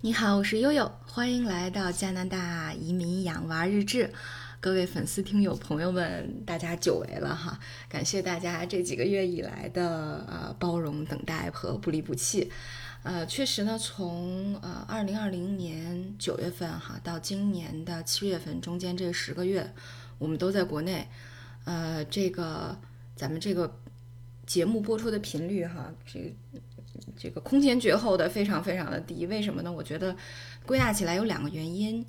你好，我是悠悠，欢迎来到加拿大移民养娃日志。各位粉丝、听友、朋友们，大家久违了哈！感谢大家这几个月以来的呃包容、等待和不离不弃。呃，确实呢，从呃二零二零年九月份哈到今年的七月份中间这十个月，我们都在国内。呃，这个咱们这个节目播出的频率哈，这这个空前绝后的非常非常的低。为什么呢？我觉得归纳起来有两个原因。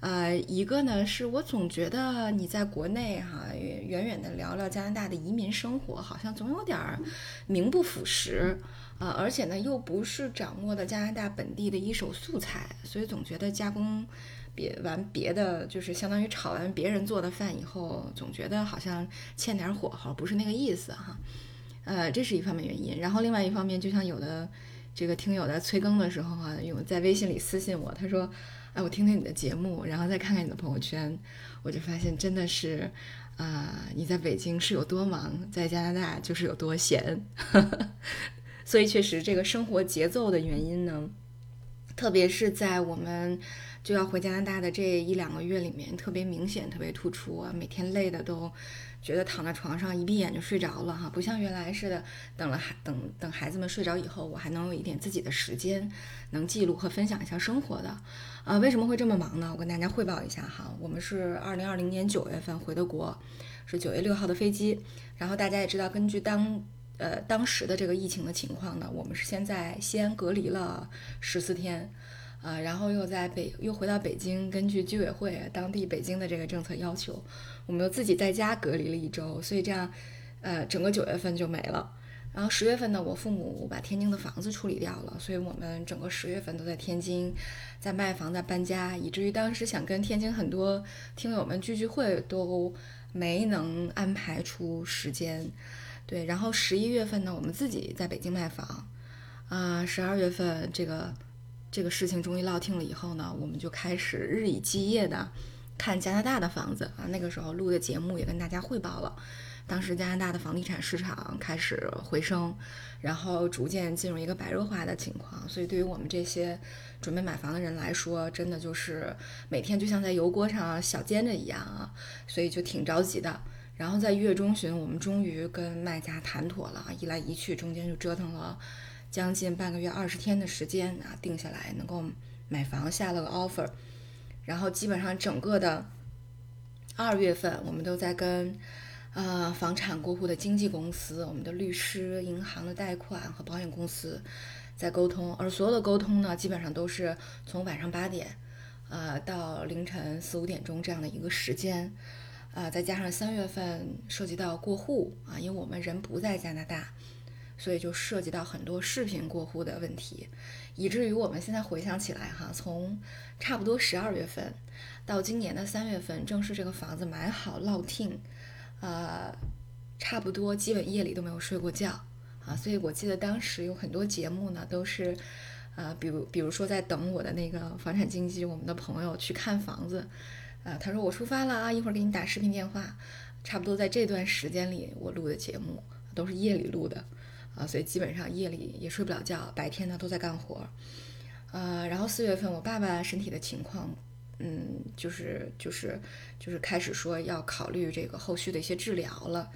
呃，一个呢是我总觉得你在国内哈，远远的聊聊加拿大的移民生活，好像总有点儿名不副实。呃，而且呢又不是掌握的加拿大本地的一手素材，所以总觉得加工。别完别的，就是相当于炒完别人做的饭以后，总觉得好像欠点火候，不是那个意思哈。呃，这是一方面原因。然后另外一方面，就像有的这个听友在催更的时候哈，有在微信里私信我，他说：“哎，我听听你的节目，然后再看看你的朋友圈，我就发现真的是啊，你在北京是有多忙，在加拿大就是有多闲。所以确实，这个生活节奏的原因呢，特别是在我们。就要回加拿大的这一两个月里面，特别明显，特别突出啊！每天累的都觉得躺在床上一闭眼就睡着了哈，不像原来似的，等了孩等等孩子们睡着以后，我还能有一点自己的时间，能记录和分享一下生活的。啊，为什么会这么忙呢？我跟大家汇报一下哈，我们是二零二零年九月份回的国，是九月六号的飞机。然后大家也知道，根据当呃当时的这个疫情的情况呢，我们是先在西安隔离了十四天。啊，然后又在北又回到北京，根据居委会当地北京的这个政策要求，我们又自己在家隔离了一周，所以这样，呃，整个九月份就没了。然后十月份呢，我父母把天津的房子处理掉了，所以我们整个十月份都在天津，在卖房在搬家，以至于当时想跟天津很多听友们聚聚会都没能安排出时间。对，然后十一月份呢，我们自己在北京卖房，啊，十二月份这个。这个事情终于落听了以后呢，我们就开始日以继夜的看加拿大的房子啊。那个时候录的节目也跟大家汇报了，当时加拿大的房地产市场开始回升，然后逐渐进入一个白热化的情况。所以对于我们这些准备买房的人来说，真的就是每天就像在油锅上小煎着一样啊，所以就挺着急的。然后在一月中旬，我们终于跟卖家谈妥了，一来一去中间就折腾了。将近半个月，二十天的时间啊，定下来能够买房，下了个 offer，然后基本上整个的二月份，我们都在跟呃房产过户的经纪公司、我们的律师、银行的贷款和保险公司在沟通，而所有的沟通呢，基本上都是从晚上八点呃到凌晨四五点钟这样的一个时间，啊，再加上三月份涉及到过户啊，因为我们人不在加拿大。所以就涉及到很多视频过户的问题，以至于我们现在回想起来哈，从差不多十二月份到今年的三月份，正是这个房子买好落听，呃，差不多基本夜里都没有睡过觉啊。所以我记得当时有很多节目呢，都是呃，比如比如说在等我的那个房产经纪，我们的朋友去看房子，呃，他说我出发了啊，一会儿给你打视频电话。差不多在这段时间里，我录的节目都是夜里录的。啊，所以基本上夜里也睡不了觉，白天呢都在干活，呃，然后四月份我爸爸身体的情况，嗯，就是就是就是开始说要考虑这个后续的一些治疗了，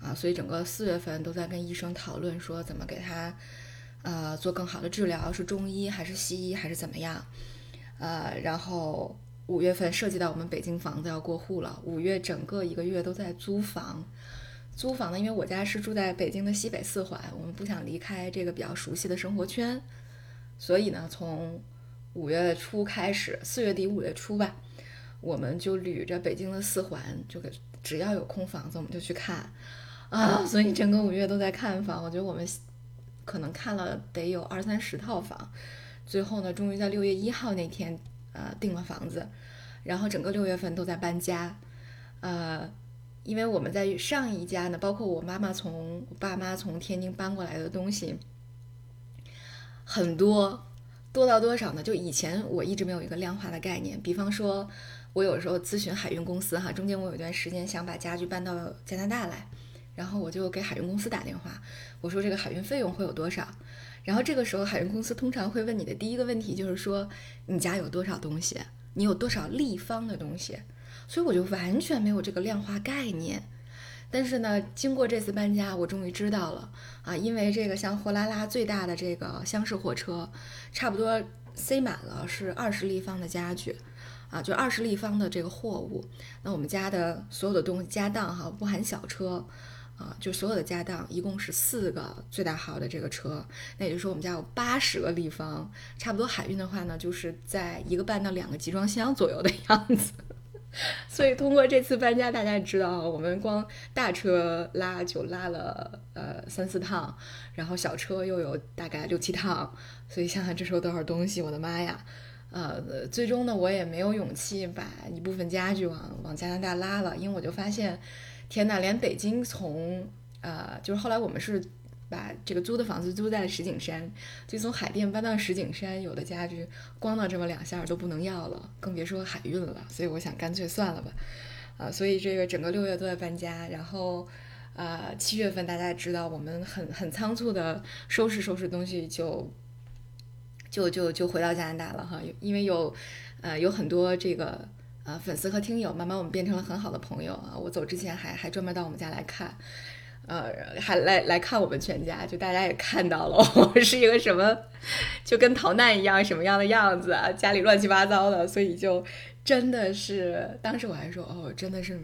啊，所以整个四月份都在跟医生讨论说怎么给他，呃，做更好的治疗，是中医还是西医还是怎么样，呃，然后五月份涉及到我们北京房子要过户了，五月整个一个月都在租房。租房呢，因为我家是住在北京的西北四环，我们不想离开这个比较熟悉的生活圈，所以呢，从五月初开始，四月底五月初吧，我们就捋着北京的四环，就给只要有空房子，我们就去看啊。所以整个五月都在看房，我觉得我们可能看了得有二三十套房，最后呢，终于在六月一号那天呃订了房子，然后整个六月份都在搬家，呃。因为我们在上一家呢，包括我妈妈从爸妈从天津搬过来的东西很多，多到多少呢？就以前我一直没有一个量化的概念。比方说，我有时候咨询海运公司哈，中间我有一段时间想把家具搬到加拿大来，然后我就给海运公司打电话，我说这个海运费用会有多少？然后这个时候，海运公司通常会问你的第一个问题就是说，你家有多少东西？你有多少立方的东西？所以我就完全没有这个量化概念。但是呢，经过这次搬家，我终于知道了啊，因为这个像货拉拉最大的这个厢式货车，差不多塞满了是二十立方的家具，啊，就二十立方的这个货物。那我们家的所有的东西家当哈，不含小车。啊，就所有的家当一共是四个最大号的这个车，那也就是说我们家有八十个立方，差不多海运的话呢，就是在一个半到两个集装箱左右的样子。所以通过这次搬家，大家也知道，我们光大车拉就拉了呃三四趟，然后小车又有大概六七趟，所以想想这时候多少东西，我的妈呀！呃，最终呢，我也没有勇气把一部分家具往往加拿大拉了，因为我就发现。天呐，连北京从呃，就是后来我们是把这个租的房子租在了石景山，就从海淀搬到石景山，有的家具光到这么两下都不能要了，更别说海运了。所以我想干脆算了吧，啊，所以这个整个六月都在搬家，然后呃七月份大家也知道，我们很很仓促的收拾收拾东西就就就就回到加拿大了哈，因为有呃有很多这个。啊，粉丝和听友，慢慢我们变成了很好的朋友啊！我走之前还还专门到我们家来看，呃，还来来看我们全家，就大家也看到了，我是一个什么，就跟逃难一样什么样的样子啊，家里乱七八糟的，所以就真的是，当时我还说，哦，真的是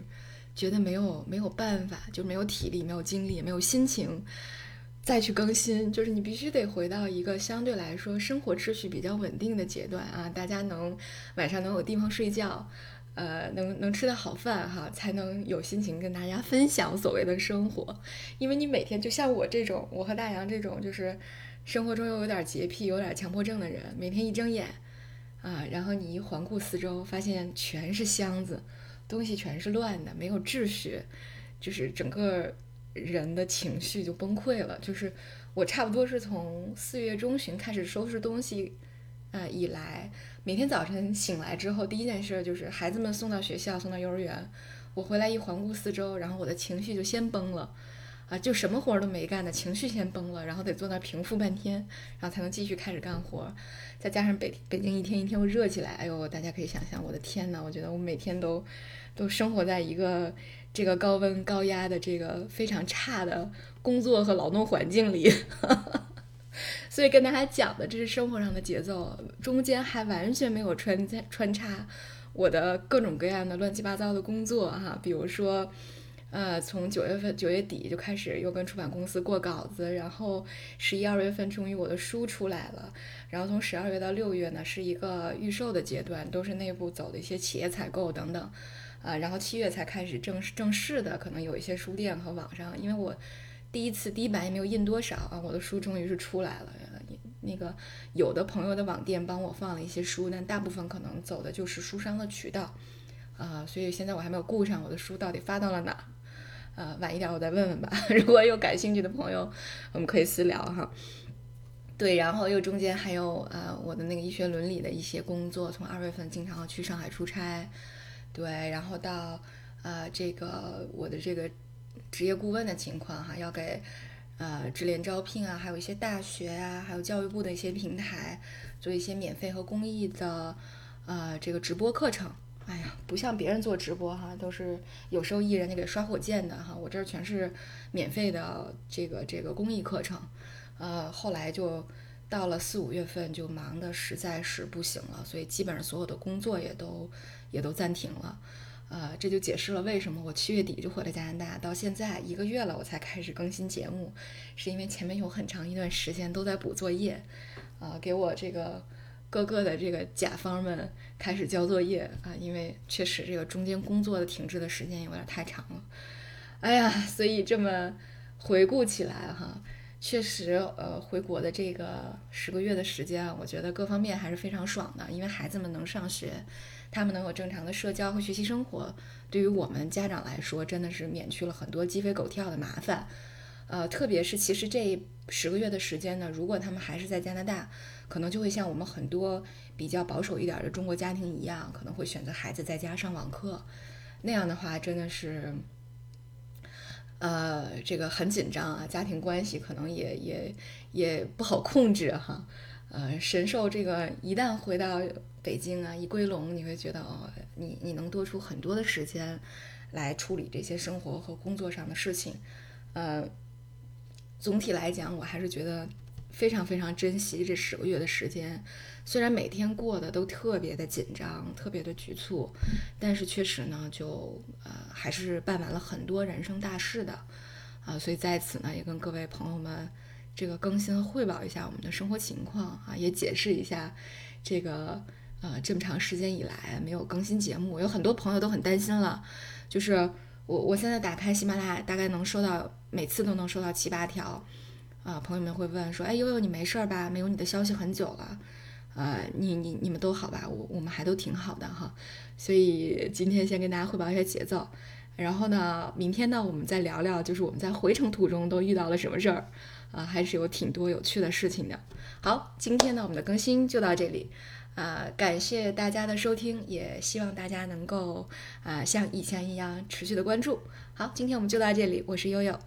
觉得没有没有办法，就没有体力，没有精力，没有心情再去更新，就是你必须得回到一个相对来说生活秩序比较稳定的阶段啊，大家能晚上能有地方睡觉。呃，能能吃的好饭哈，才能有心情跟大家分享所谓的生活。因为你每天就像我这种，我和大洋这种，就是生活中又有点洁癖、有点强迫症的人，每天一睁眼啊，然后你一环顾四周，发现全是箱子，东西全是乱的，没有秩序，就是整个人的情绪就崩溃了。就是我差不多是从四月中旬开始收拾东西，呃，以来。每天早晨醒来之后，第一件事就是孩子们送到学校、送到幼儿园，我回来一环顾四周，然后我的情绪就先崩了，啊，就什么活都没干的情绪先崩了，然后得坐那平复半天，然后才能继续开始干活。再加上北北京一天一天又热起来，哎呦，大家可以想象，我的天呐，我觉得我每天都都生活在一个这个高温高压的这个非常差的工作和劳动环境里。所以跟大家讲的这是生活上的节奏，中间还完全没有穿穿插我的各种各样的乱七八糟的工作哈，比如说，呃，从九月份九月底就开始又跟出版公司过稿子，然后十一二月份终于我的书出来了，然后从十二月到六月呢是一个预售的阶段，都是内部走的一些企业采购等等，啊，然后七月才开始正式正式的可能有一些书店和网上，因为我。第一次第一版也没有印多少啊，我的书终于是出来了。那个有的朋友的网店帮我放了一些书，但大部分可能走的就是书商的渠道，啊，所以现在我还没有顾上我的书到底发到了哪，呃，晚一点我再问问吧。如果有感兴趣的朋友，我们可以私聊哈。对，然后又中间还有呃我的那个医学伦理的一些工作，从二月份经常去上海出差，对，然后到呃这个我的这个。职业顾问的情况哈，要给呃智联招聘啊，还有一些大学啊，还有教育部的一些平台做一些免费和公益的呃这个直播课程。哎呀，不像别人做直播哈，都是有收益人家给刷火箭的哈，我这儿全是免费的这个这个公益课程。呃，后来就到了四五月份就忙的实在是不行了，所以基本上所有的工作也都也都暂停了。呃，这就解释了为什么我七月底就回了加拿大，到现在一个月了，我才开始更新节目，是因为前面有很长一段时间都在补作业，啊，给我这个各个的这个甲方们开始交作业啊，因为确实这个中间工作的停滞的时间有点太长了，哎呀，所以这么回顾起来哈，确实呃，回国的这个十个月的时间，我觉得各方面还是非常爽的，因为孩子们能上学。他们能有正常的社交和学习生活，对于我们家长来说，真的是免去了很多鸡飞狗跳的麻烦。呃，特别是其实这十个月的时间呢，如果他们还是在加拿大，可能就会像我们很多比较保守一点的中国家庭一样，可能会选择孩子在家上网课。那样的话，真的是，呃，这个很紧张啊，家庭关系可能也也也不好控制哈。呃，神兽这个一旦回到北京啊，一归笼，你会觉得哦，你你能多出很多的时间来处理这些生活和工作上的事情。呃，总体来讲，我还是觉得非常非常珍惜这十个月的时间。虽然每天过得都特别的紧张，特别的局促，但是确实呢，就呃还是办完了很多人生大事的啊。所以在此呢，也跟各位朋友们。这个更新汇报一下我们的生活情况啊，也解释一下这个呃这么长时间以来没有更新节目，有很多朋友都很担心了。就是我我现在打开喜马拉雅，大概能收到每次都能收到七八条啊，朋友们会问说，哎悠悠你没事儿吧？没有你的消息很久了，呃你你你们都好吧？我我们还都挺好的哈。所以今天先跟大家汇报一下节奏，然后呢，明天呢我们再聊聊，就是我们在回程途中都遇到了什么事儿。啊，还是有挺多有趣的事情的。好，今天呢，我们的更新就到这里，啊，感谢大家的收听，也希望大家能够啊像以前一样持续的关注。好，今天我们就到这里，我是悠悠。